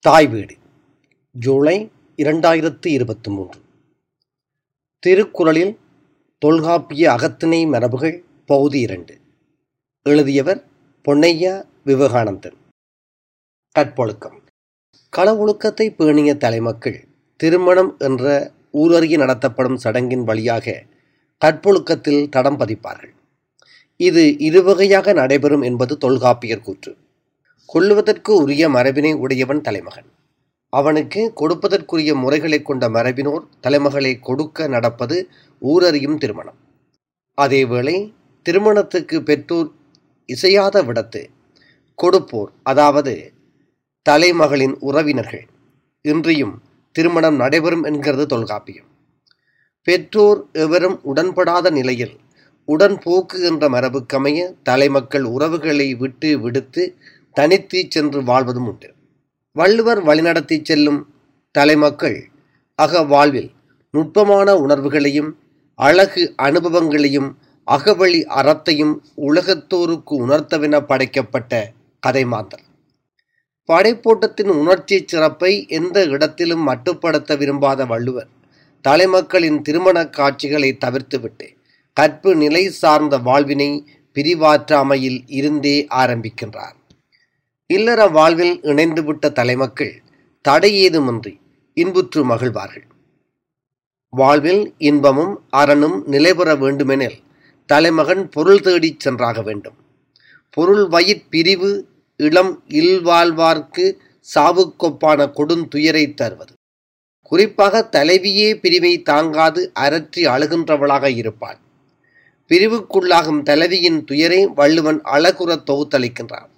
தாய் வீடு ஜூலை இரண்டாயிரத்து இருபத்தி மூன்று. திருக்குறளில் தொல்காப்பிய அகத்திணை மரபுகள் பகுதி இரண்டு. எழுதியவர் பொன்னையா விவேகானந்தன். கற்பொழுக்கம் களவொழுக்கத்தை பேணிய தலைமக்கள் திருமணம் என்ற ஊரறிய நடத்தப்படும் சடங்கின் வழியாக கற்பொழுக்கத்தில் தடம் பதிப்பார்கள். இது இருவகையாக நடைபெறும் என்பது தொல்காப்பியர் கூற்று. கொள்ளுவதற்கு உரிய மரபினை உடையவன் தலைமகன். அவனுக்கு கொடுப்பதற்குரிய முறைகளை கொண்ட மரபினோர் தலைமகளை கொடுக்க நடப்பது ஊரறியும் திருமணம். அதேவேளை திருமணத்துக்கு பெற்றோர் இசையாத விடத்து கொடுப்போர் அதாவது தலைமகளின் உறவினர்கள் இன்றியும் திருமணம் நடைபெறும் என்கிறது தொல்காப்பியம். பெற்றோர் எவரும் உடன்படாத நிலையில் உடன்போக்கு என்ற மரபுக்கமைய தலைமக்கள் உறவுகளை விட்டு விடுத்து தனித்து சென்று வாழ்வதும் உண்டு. வள்ளுவர் வழிநடத்தி செல்லும் தலைமக்கள் அக வாழ்வில் நுட்பமான உணர்வுகளையும் அழகு அனுபவங்களையும் அகவழி அறத்தையும் உலகத்தோருக்கு உணர்த்தவென படைக்கப்பட்ட கதை மாந்தர். படைப்போட்டத்தின் உணர்ச்சி சிறப்பை எந்த இடத்திலும் மட்டுப்படுத்த விரும்பாத வள்ளுவர் தலைமக்களின் திருமண காட்சிகளை தவிர்த்துவிட்டு கற்பு நிலை சார்ந்த வாழ்வினை பிரிவாற்றாமையில் இருந்தே ஆரம்பிக்கின்றார். இல்லற வாழ்வில் இணைந்துவிட்ட தலைமக்கள் தடையேதுமின்றி இன்புற்று மகிழ்வார்கள். வாழ்வில் இன்பமும் அறனும் நிலைபெற வேண்டுமெனில் தலைமகன் பொருள் தேடிச் சென்றாக வேண்டும். பொருள் வயிற் பிரிவு இளம் இல்வாழ்வார்க்கு சாவுக்கொப்பான கொடுந்துயரை தருவது. குறிப்பாக தலைவியே பிரிவை தாங்காது அரற்றி அழுகின்றவளாக இருப்பாள். பிரிவுக்குள்ளாகும் தலைவியின் துயரை வள்ளுவன் அழகுற தொகுத்தளிக்கின்றான்.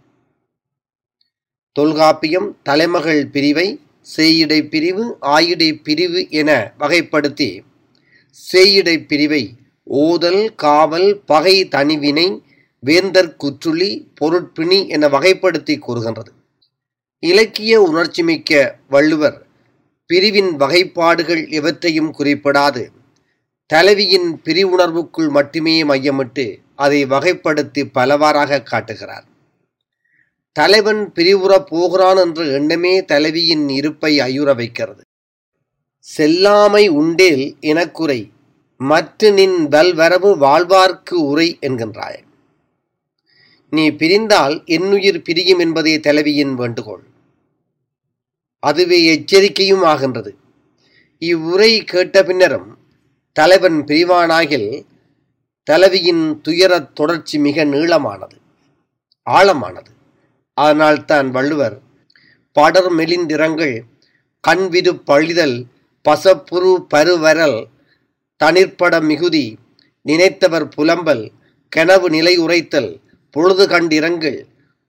தொல்காப்பியம் தலைமகள் பிரிவை செய்யிடை பிரிவு ஆயிடை பிரிவு என வகைப்படுத்தி செய்யிடை பிரிவை ஓதல் காவல் பகை தனிவினை வேந்தர் குற்றுளி பொருட்பிணி என வகைப்படுத்தி கூறுகின்றது. இலக்கிய உணர்ச்சிமிக்க வள்ளுவர் பிரிவின் வகைப்பாடுகள் எவற்றையும் குறிப்பிடாது. தலைவியின் பிரிவுணர்வுக்குள் மட்டுமே மையமிட்டு அதை வகைப்படுத்தி பலவாறாக காட்டுகிறார். தலைவன் பிரிவுறப் போகிறான் என்ற எண்ணமே தலைவியின் இருப்பை அயுற வைக்கிறது. செல்லாமை உண்டேல் எனக்குறை மற்ற நின் வல்வரவு வாழ்வார்க்கு உரை என்கின்றாய். நீ பிரிந்தால் என்னுயிர் பிரியும் என்பதே தலைவியின் வேண்டுகோள். அதுவே எச்சரிக்கையும் ஆகின்றது. இவ்வுரை கேட்ட பின்னரும் தலைவன் பிரிவானாகில் தலைவியின் துயரத் தொடர்ச்சி மிக நீளமானது ஆழமானது. ஆனால் தான் வள்ளுவர் படர் மெலிந்திரங்கள் கண்விரு பழிதல் பசப்புரு பருவரல் தனிற்பட மிகுதி நினைத்தவர் புலம்பல் கெனவு நிலை உரைத்தல் பொழுது கண்டிரங்கள்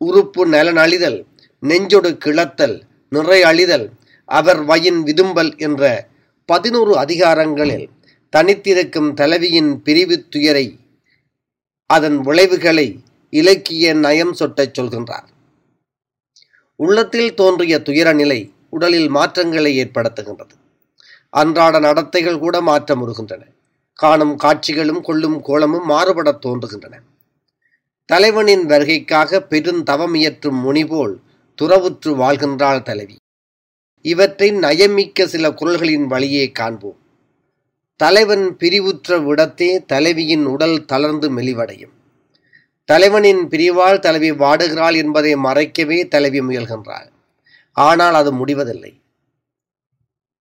உறுப்பு நலனழிதல் நெஞ்சொடு கிளத்தல் நிறை அழிதல் அவர் வயின் விதும்பல் என்ற பதினோரு அதிகாரங்களில் தனித்திருக்கும் தலைவியின் பிரிவு துயரை அதன் விளைவுகளை இலக்கிய நயம் சொட்டச் சொல்கின்றார். உள்ளத்தில் தோன்றிய துயர நிலை உடலில் மாற்றங்களை ஏற்படுத்துகின்றது. அன்றாட நடத்தைகள் கூட மாற்றமுறுகின்றன காணும் காட்சிகளும் கொள்ளும் கோலமும் மாறுபடத் தோன்றுகின்றன. தலைவனின் வருகைக்காக பெருந்தவம் இயற்றும் முனிபோல் துறவுற்று வாழ்கின்றாள் தலைவி. இவற்றை நயமிக்க சில குரல்களின் வழியே காண்போம். தலைவன் பிரிவுற்ற விடத்தே தலைவியின் உடல் தளர்ந்து மெலிவடையும். தலைவனின் பிரிவால் தலைவி வாடுகிறாள் என்பதை மறைக்கவே தலைவி முயல்கின்றாள். ஆனால் அது முடிவதில்லை.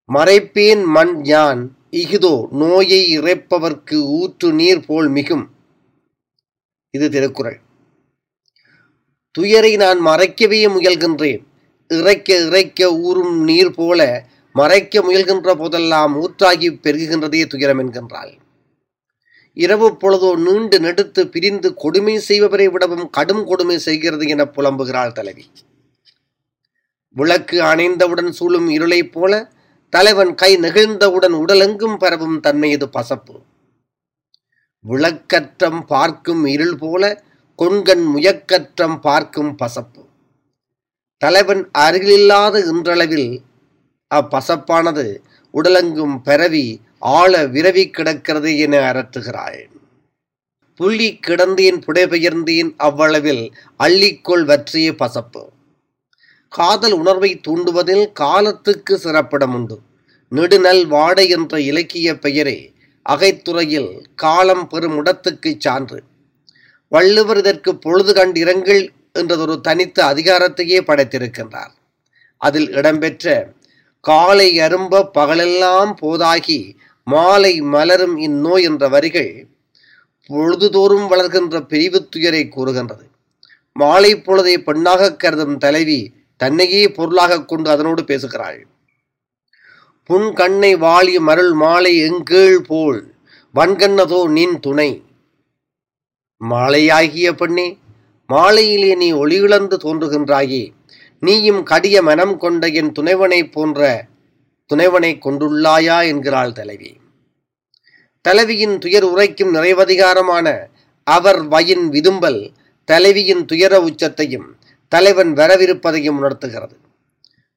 மறைப்பேன் மண் யான் இகுதோ நோயை இறைப்பவர்க்கு ஊற்று நீர் போல் மிகும். இது திருக்குறள். துயரை நான் மறைக்கவே முயல்கின்றேன். இறைக்க இறைக்க ஊறும் நீர் போல மறைக்க முயல்கின்ற போதெல்லாம் ஊற்றாகி பெருகுகின்றதே துயரம் என்கின்றாள். இரவு பொழுதோ நீண்டு நெடுத்து பிரிந்து கொடுமை செய்பவரை விடவும் கடும் கொடுமை செய்கிறது என புலம்புகிறாள் தலைவி. விளக்கு அணைந்தவுடன் சூழும் இருளைப் போல தலைவன் கை நெகிழ்ந்தவுடன் உடலெங்கும் பரவும் தன்மையது பசப்பு. விளக்கற்றம் பார்க்கும் இருள் போல கொண்கண் முயக்கற்றம் பார்க்கும் பசப்பு. தலைவன் அருகிலில்லாத இன்றளவில் அப்பசப்பானது உடலெங்கும் பரவி ஆழ விரவி கிடக்கிறது என அரற்றுகிறாள் புள்ளி கிடந்தேன் புடைபெயர்ந்தேன் அவ்வளவில் அள்ளிக்கொள் வற்றிய பசப்பு. காதல் உணர்வை தூண்டுவதில் காலத்துக்கு சிறப்பிடம் உண்டு. நெடுநல் வாடை என்ற இலக்கிய பெயரே அகைத்துறையில் காலம் பெறும் இடத்துக்குச் சான்று. வள்ளுவர் இதற்கு பொழுது கண்டிரங்கள் என்றதொரு தனித்த அதிகாரத்தையே படைத்திருக்கின்றார். அதில் இடம்பெற்ற காலை அரும்ப பகலெல்லாம் போதாகி மாலை மலரும் இந்நோய் என்ற வரிகள் பொழுதுதோறும் வளர்கின்ற பிரிவு துயரை கூறுகின்றது. மாலை பொழுதை பெண்ணாக கருதும் தலைவி தன்னையே பொருளாக கொண்டு அதனோடு பேசுகிறாள். புன் கண்ணை வாழி மருள் மாலை எங்கேள் போல் வன்கண்ணதோ நின் துணை. மாலையாகிய பெண்ணே மாலையிலே நீ ஒளியிழந்து தோன்றுகின்றாயே. நீயும் கடிய மனம் கொண்ட என் துணைவனைப் போன்ற துணைவனை கொண்டுள்ளாயா என்கிறாள் தலைவி. தலைவியின் துயர் உரைக்கும் நிறைவதிகாரமான அவர் வயின் விதும்பல் தலைவியின் துயர உச்சத்தையும் தலைவன் வரவிருப்பதையும் உணர்த்துகிறது.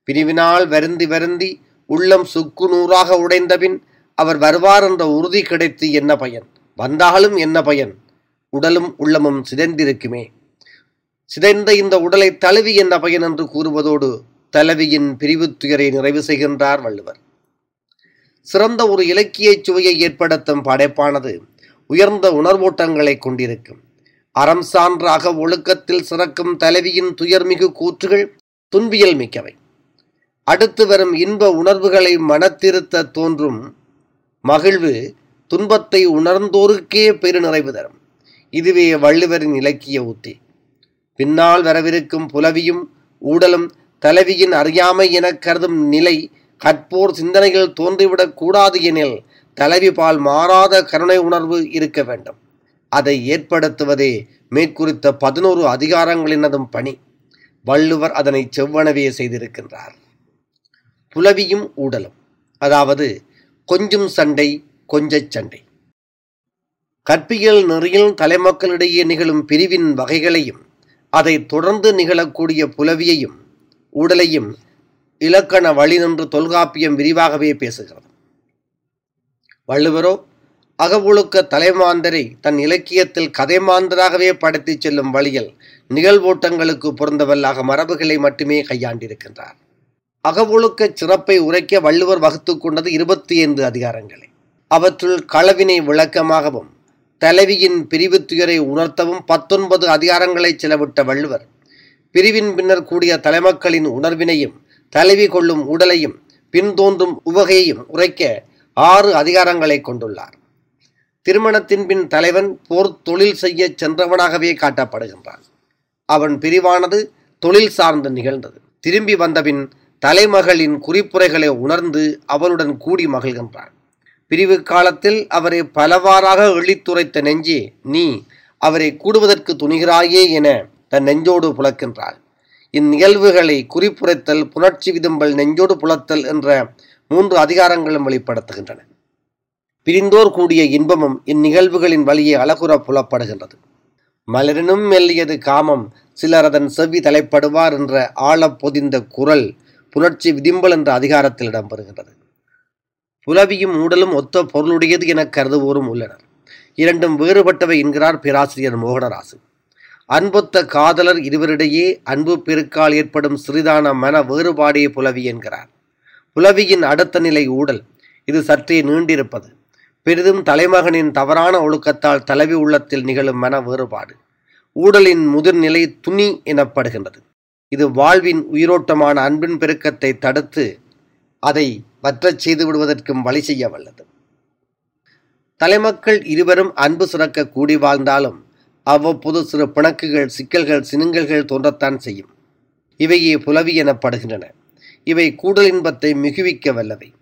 பிரிவினால் வருந்தி வருந்தி உள்ளம் சுக்கு நூறாக உடைந்தபின் அவர் வருவார் என்ற உறுதி கிடைத்து என்ன பயன்? வந்தாலும் என்ன பயன்? உடலும் உள்ளமும் சிதைந்திருக்குமே. சிதைந்த இந்த உடலை தழுவி என்ன பயன் என்று கூறுவதோடு தலைவியின் பிரிவு துயரை நிறைவு செய்கின்றார் வள்ளுவர். சிறந்த ஒரு இலக்கிய சுவையை ஏற்படுத்தும் படைப்பானது உயர்ந்த உணர்வூட்டங்களை கொண்டிருக்கும். அறம் சான்ற அக ஒழுக்கத்தில் சிறக்கும் தலைவியின் துயர்மிகு கூற்றுகள் துன்பியல் மிக்கவை. அடுத்து வரும் இன்ப உணர்வுகளை மனத்திருத்த தோன்றும் மகிழ்வு துன்பத்தை உணர்ந்தோருக்கே பெருநிறைவு தரும். இதுவே வள்ளுவரின் இலக்கிய உத்தி பின்னால் வரவிருக்கும் புலவியும் ஊடலும் தலைவியின் அறியாமை எனக் கருதும் நிலை கற்போர் சிந்தனைகள் தோன்றிவிடக் கூடாது எனில் தலைவி பால் மாறாத கருணை உணர்வு இருக்க வேண்டும். அதை ஏற்படுத்துவதே மேற்குறித்த பதினோரு அதிகாரங்களினதும் பணி. வள்ளுவர் அதனை செவ்வனவே செய்திருக்கின்றார். புலவியும் ஊடலும். அதாவது கொஞ்சம் சண்டை கொஞ்சச் சண்டை. கற்பியல் நெறியில் தலைமக்களிடையே நிகழும் பிரிவின் வகைகளையும் அதை தொடர்ந்து நிகழக்கூடிய புலவியையும் உடலையும் இலக்கண வழி நின்று தொல்காப்பியம் விரிவாகவே பேசுகிறது. வள்ளுவரோ அகவுழுக்க தலைமாந்தரை தன் இலக்கியத்தில் கதைமாந்தராகவே படைத்துச் செல்லும் வழியில் நிகழ்வோட்டங்களுக்கு பொருந்தவல்லாக மரபுகளை மட்டுமே கையாண்டிருக்கின்றார். அகவொழுக்க சிறப்பை உரைக்க வள்ளுவர் வகுத்து கொண்டது இருபத்தி ஐந்து அதிகாரங்களை. அவற்றுள் களவினை விளக்கமாகவும் தலைவியின் பிரிவு துயரை உணர்த்தவும் பத்தொன்பது அதிகாரங்களை செலவிட்ட வள்ளுவர் பிரிவின் பின்னர் கூடிய தலைமக்களின் உணர்வினையும் தலைவி கொள்ளும் உடலையும் பின்தோன்றும் உவகையையும் உரைக்க ஆறு அதிகாரங்களை கொண்டுள்ளார். திருமணத்தின் பின் தலைவன் போர் தொழில் செய்ய சென்றவனாகவே காட்டப்படுகின்றான். அவன் பிரிவானது தொழில் சார்ந்து நிகழ்ந்தது. திரும்பி வந்தபின் தலைமகளின் குறிப்புரைகளை உணர்ந்து அவளுடன் கூடி மகிழ்கின்றான். பிரிவு காலத்தில் அவரை பலவாறாக எழித்துரைத்த நெஞ்சே நீ அவரை கூடுவதற்கு துணிகிறாயே என தன் நெஞ்சோடு புலக்கின்றாள். இந்நிகழ்வுகளை குறிப்புரைத்தல் புணர்ச்சி விதும்பல் நெஞ்சோடு புலத்தல் என்ற மூன்று அதிகாரங்களும் வெளிப்படுத்துகின்றன. பிரிந்தோர் கூடிய இன்பமும் இந்நிகழ்வுகளின் வழியே அழகுற புலப்படுகின்றது. மலரினும் மெல்லியது காமம் சிலர் அதன் செவ்வி தலைப்படுவார் என்ற ஆழப் பொதிந்த குரல் புணர்ச்சி விதிம்பல் என்ற அதிகாரத்தில் இடம்பெறுகின்றது. புலவியும் ஊடலும் ஒத்த பொருளுடையது என கருதுவோரும் உள்ளனர். இரண்டும் வேறுபட்டவை என்கிறார் பேராசிரியர் மோகனராசு. அன்பொத்த காதலர் இருவரிடையே அன்பு பெருக்கால் ஏற்படும் சிறிதான மன வேறுபாடே புலவி என்கிறார். புலவியின் அடுத்த நிலை ஊடல். இது சற்றே நீண்டிருப்பது. பெரிதும் தலைமகனின் தவறான ஒழுக்கத்தால் தலைவி உள்ளத்தில் நிகழும் மன வேறுபாடு. ஊடலின் முதிர்நிலை துணி எனப்படுகின்றது. இது வாழ்வின் உயிரோட்டமான அன்பின் பெருக்கத்தை தடுத்து அதை வற்றச் செய்து விடுவதற்கும் வழி செய்ய வல்லது. தலைமக்கள் இருவரும் அன்பு சுரக்க கூடி வாழ்ந்தாலும் அவ்வப்போது சிறு பிணக்குகள் சிக்கல்கள் சினுங்கல்கள் தோன்றத்தான் செய்யும். இவையே புலவி எனப்படுகின்றன. இவை கூடல் இன்பத்தை மிகுவிக்க வல்லவை.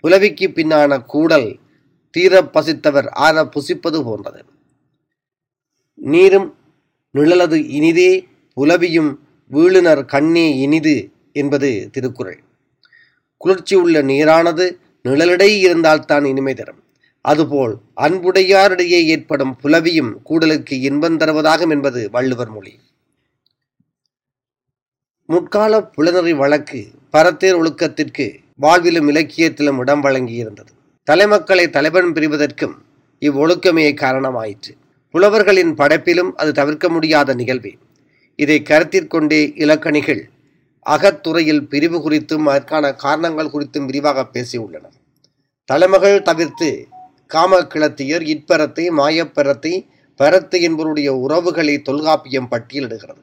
புலவிக்கு பின்னான கூடல் தீர பசித்தவர் ஆற புசிப்பது போன்றது. நீரும் நிழலது இனிதே புலவியும் வீழுனர் கண்ணே இனிது என்பது திருக்குறள். குளிர்ச்சி உள்ள நீரானது நிழலிடை இருந்தால்தான் இனிமை தரும். அதுபோல் அன்புடையாரிடையே ஏற்படும் புலவியும் கூடலுக்கு இன்பம் தருவதாகும் என்பது வள்ளுவர் மொழி. முற்கால புலனறி வழக்கு பரத்தேர் ஒழுக்கத்திற்கு வாழ்விலும் இலக்கியத்திலும் இடம் வழங்கியிருந்தது. தலைமக்களை தலைவன் பிரிவதற்கும் இவ்வொழுக்கமே காரணமாயிற்று. புலவர்களின் படைப்பிலும் அது தவிர்க்க முடியாத நிகழ்வே. இதை கருத்திற்கொண்டே இலக்கணிகள் அகத்துறையில் பிரிவு குறித்தும் அதற்கான காரணங்கள் குறித்தும் விரிவாக பேசியுள்ளனர். தலைமகள் தவிர்த்து காமக்கிளத்தியர் இற்பரத்தை மாயப்பெறத்தை பரத்து என்பவருடைய உறவுகளை தொல்காப்பியம் பட்டியலிடுகிறது.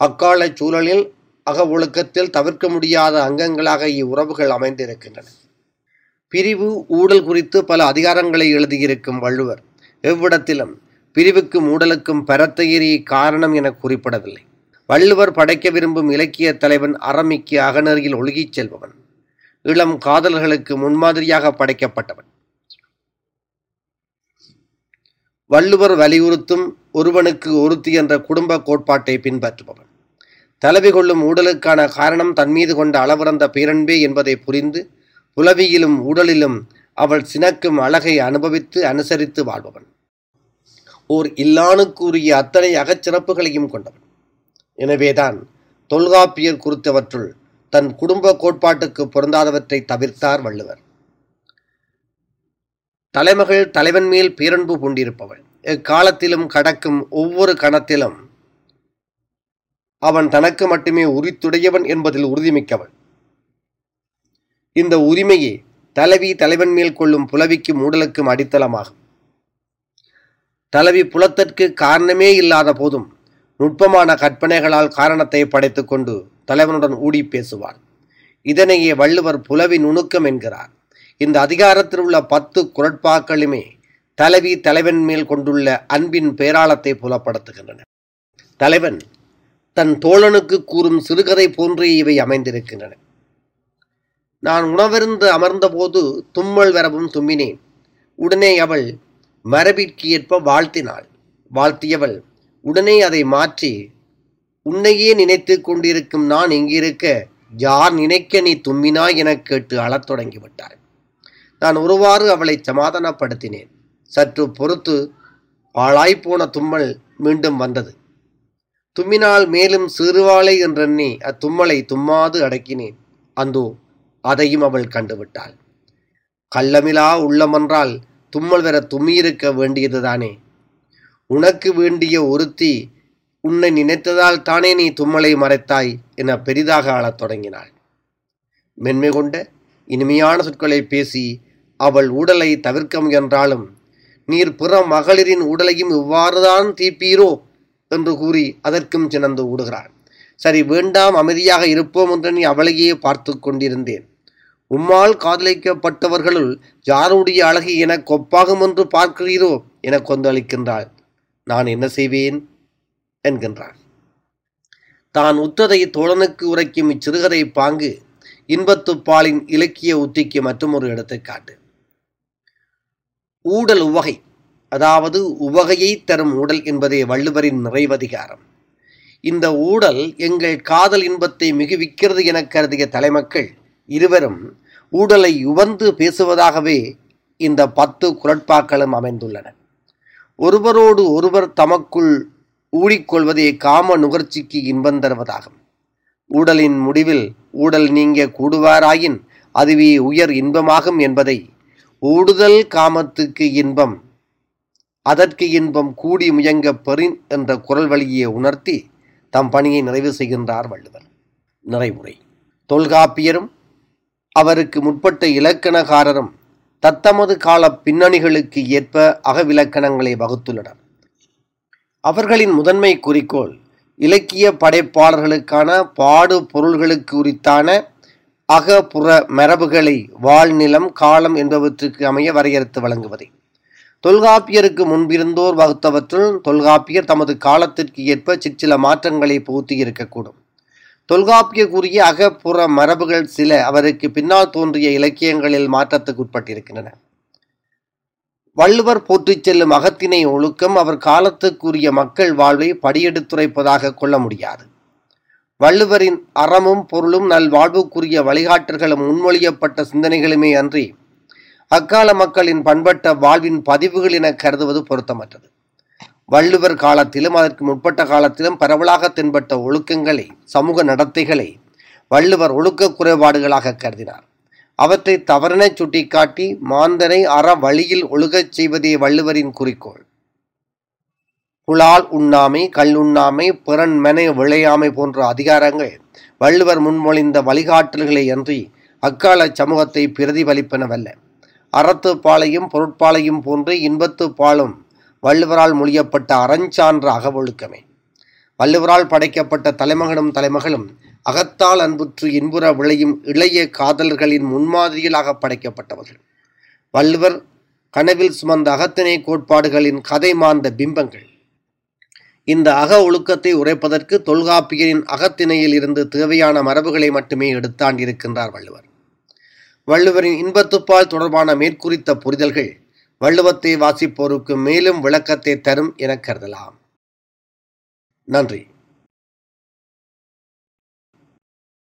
அக்கால சூழலில் அக ஒழுக்கத்தில் தவிர்க்க முடியாத அங்கங்களாக இவ்வுறவுகள் அமைந்திருக்கின்றன. பிரிவு ஊழல் குறித்து பல அதிகாரங்களை எழுதியிருக்கும் வள்ளுவர் எவ்விடத்திலும் பிரிவுக்கும் ஊடலுக்கும் பரத்தையறி காரணம் என குறிப்பிடவில்லை. வள்ளுவர் படைக்க விரும்பும் இலக்கிய தலைவன் அறமிக்கு அகநெறியில் ஒழுகிச் செல்பவன். இளம் காதல்களுக்கு முன்மாதிரியாக படைக்கப்பட்டவன். வள்ளுவர் வலியுறுத்தும் ஒருவனுக்கு ஒருத்தி என்ற குடும்ப கோட்பாட்டை பின்பற்றுபவன். தலைவி கொள்ளும் ஊடலுக்கான காரணம் தன்மீது கொண்ட அளவிறந்த பேரன்பே என்பதை புரிந்து புலவியிலும் உடலிலும் அவள் சினக்கும் அழகை அனுபவித்து அனுசரித்து வாழ்பவன். ஓர் இல்லானுக்குரிய அத்தனை அகச்சிறப்புகளையும் கொண்டவன். எனவேதான் தொல்காப்பியர் குறித்தவற்றுள் தன் குடும்ப கோட்பாட்டுக்கு பொருந்தாதவற்றை தவிர்த்தார் வள்ளுவர். தலைமகள் தலைவன் மேல் பேரன்பு கொண்டிருப்பவள் எக்காலத்திலும் கடக்கும் ஒவ்வொரு கணத்திலும் அவன் தனக்கு மட்டுமே உரித்துடையவன் என்பதில் உறுதிமிக்கவள். இந்த உரிமையே தலைவி தலைவன் மேல் கொள்ளும் புலவிக்கும் உடலுக்கும் அடித்தளமாகும். தலைவி புலத்திற்கு காரணமே இல்லாத போதும் நுட்பமான கற்பனைகளால் காரணத்தை படைத்துக்கொண்டு தலைவனுடன் ஊடி பேசுவார் இதனையே வள்ளுவர் புலவி நுணுக்கம் என்கிறார். இந்த அதிகாரத்தில் உள்ள பத்து குரட்பாக்களுமே தலைவி தலைவன் மேல் கொண்டுள்ள அன்பின் பேராளத்தை புலப்படுத்துகின்றன. தலைவன் தன் தோழனுக்கு கூறும் சிறுகதை போன்றே இவை அமைந்திருக்கின்றன. நான் உணவருந்து அமர்ந்தபோது தும்மல் வரவும் தும்மினேன் உடனே அவள் மரபிற்கு ஏற்ப வாழ்த்தினாள். வாழ்த்தியவள் உடனே அதை மாற்றி உன்னையே நினைத்து கொண்டிருக்கும் நான் இங்கிருக்க யார் நினைக்க நீ தும்மினாய் எனக் கேட்டு அழத் தொடங்கிவிட்டாள். நான் ஒருவாறு அவளை சமாதானப்படுத்தினேன். சற்று பொறுத்து பாழாய்ப்போன தும்மல் மீண்டும் வந்தது. தும்மினால் மேலும் சிறுவாளை என்றெண்ணி அத்தும்மலை தும்மாது அடக்கினேன். அந்தோ அதையும் அவள் கண்டுவிட்டாள். கள்ளமிலா உள்ளமென்றால் தும்மல் வர தும்மியிருக்க வேண்டியதுதானே உனக்கு வேண்டிய ஒருத்தி உன்னை நினைத்ததால் தானே நீ தும்மலை மறைத்தாய் என பெரிதாக ஆளத் தொடங்கினாள். மென்மை கொண்ட இனிமையான சொற்களை பேசி அவள் உடலை தவிர்க்க முயன்றாலும் நீர் பிற மகளிரின் உடலையும் இவ்வாறுதான் தீப்பீரோ என்று கூறி அதற்கும் சினந்து விடுகிறாள் சரி வேண்டாம் அமைதியாக இருப்போம் என்று நீ அவளையே பார்த்து கொண்டிருந்தேன். உம்மால் காதலிக்கப்பட்டவர்களுள் யாருடைய அழகு என கொப்பாகும் என்று பார்க்கிறீரோ? என கொந்தளிக்கின்றாள். நான் என்ன செய்வேன்? என்கின்றான். தான் உத்ததை தோழனுக்கு உரைக்கும் இச்சிறுகதை பாங்கு இன்பத்துப்பாலின் இலக்கிய உத்திக்கு மற்றும் ஒரு எடுத்துக்காட்டு. ஊடல் உவகை அதாவது உவகையை தரும் ஊடல் என்பதே வள்ளுவரின் நிறைவதிகாரம். இந்த ஊடல் எங்கள் காதல் இன்பத்தை மிகுவிக்கிறது என கருதிய தலைமக்கள் இருவரும் ஊடலை உவந்து பேசுவதாகவே இந்த பத்து குரட்பாக்களும் அமைந்துள்ளன. ஒருவரோடு ஒருவர் தமக்குள் ஊடிக்கொள்வதே காம நுகர்ச்சிக்கு இன்பம் தருவதாகும். ஊடலின் முடிவில் ஊடல் நீங்க கூடுவாராயின் அதுவே உயர் இன்பமாகும் என்பதை ஊடுதல் காமத்துக்கு இன்பம் அதற்கு இன்பம் கூடி முயங்க பெறின் என்ற குரல் வழியை உணர்த்தி தம் பணியை நிறைவு செய்கின்றார் வள்ளுவர். நிறைவுரை. தொல்காப்பியரும் அவருக்கு முற்பட்ட இலக்கணகாரரும் தத்தமது கால பின்னணிகளுக்கு ஏற்ப அகவிலக்கணங்களை வகுத்துள்ளனர். அவர்களின் முதன்மை குறிக்கோள் இலக்கிய படைப்பாளர்களுக்கான பாடு பொருள்களுக்கு உரித்தான அகப்புற மரபுகளை வாழ்நிலம் காலம் என்பவற்றுக்கு அமைய வரையறுத்து வழங்குவதே. தொல்காப்பியருக்கு முன்பிருந்தோர் வகுத்தவற்றுள் தொல்காப்பியர் தமது காலத்திற்கு ஏற்ப சிற்சில மாற்றங்களை புகுத்தி இருக்கக்கூடும் தொல்காப்பிய கூறிய அகப்புற மரபுகள் சில அவருக்கு பின்னால் தோன்றிய இலக்கியங்களில் மாற்றத்துக்கு உட்பட்டிருக்கின்றன வள்ளுவர் போற்றிச் செல்லும் அகத்தினை ஒழுக்கம் அவர் காலத்துக்குரிய மக்கள் வாழ்வை படியெடுத்துரைப்பதாக கொள்ள முடியாது. வள்ளுவரின் அறமும் பொருளும் நல்வாழ்வுக்குரிய வழிகாட்டல்களும் முன்மொழியப்பட்ட சிந்தனைகளுமே அன்றி அக்கால மக்களின் பண்பட்ட வாழ்வின் பதிவுகள் என கருதுவது பொருத்தமற்றது. வள்ளுவர் காலத்திலும் அதற்கு முற்பட்ட காலத்திலும் பரவலாக தென்பட்ட ஒழுக்கங்களை சமூக நடத்தைகளை வள்ளுவர் ஒழுக்க குறைபாடுகளாக கருதினார். அவற்றை தவறெனச் சுட்டிக்காட்டி மாந்தனை அற வழியில் ஒழுகச் செய்வதே வள்ளுவரின் குறிக்கோள். புலால் உண்ணாமை கல் உண்ணாமை மென விளையாமை போன்ற அதிகாரங்கள் வள்ளுவர் முன்மொழிந்த வழிகாட்டல்களை அன்றி அக்கால சமூகத்தை பிரதிபலிப்பனவல்ல. அறத்து பாலையும் பொருட்பாலையும் போன்று இன்பத்து பாலும் வள்ளுவரால் மொழியப்பட்ட அறஞ்சான்ற அகவொழுக்கமே. வள்ளுவரால் படைக்கப்பட்ட தலைமகனும் தலைமகளும் அகத்தால் அன்புற்று இன்புற விளையும் இளைய காதலர்களின் முன்மாதிரிகளாக படைக்கப்பட்டவர்கள். வள்ளுவர் கனவில் சுமந்த அகத்திணை கோட்பாடுகளின் கதை மாந்த பிம்பங்கள். இந்த அக ஒழுக்கத்தை உரைப்பதற்கு தொல்காப்பியரின் அகத்திணையில் இருந்து தேவையான மரபுகளை மட்டுமே எடுத்தாண்டிருக்கின்றார் வள்ளுவர். வள்ளுவரின் இன்பத்துப்பால் தொடர்பான மேற்குறித்த புரிதல்கள் வள்ளுவத்தை வாசிப்போருக்கு மேலும் விளக்கத்தை தரும் என கருதலாம். நன்றி.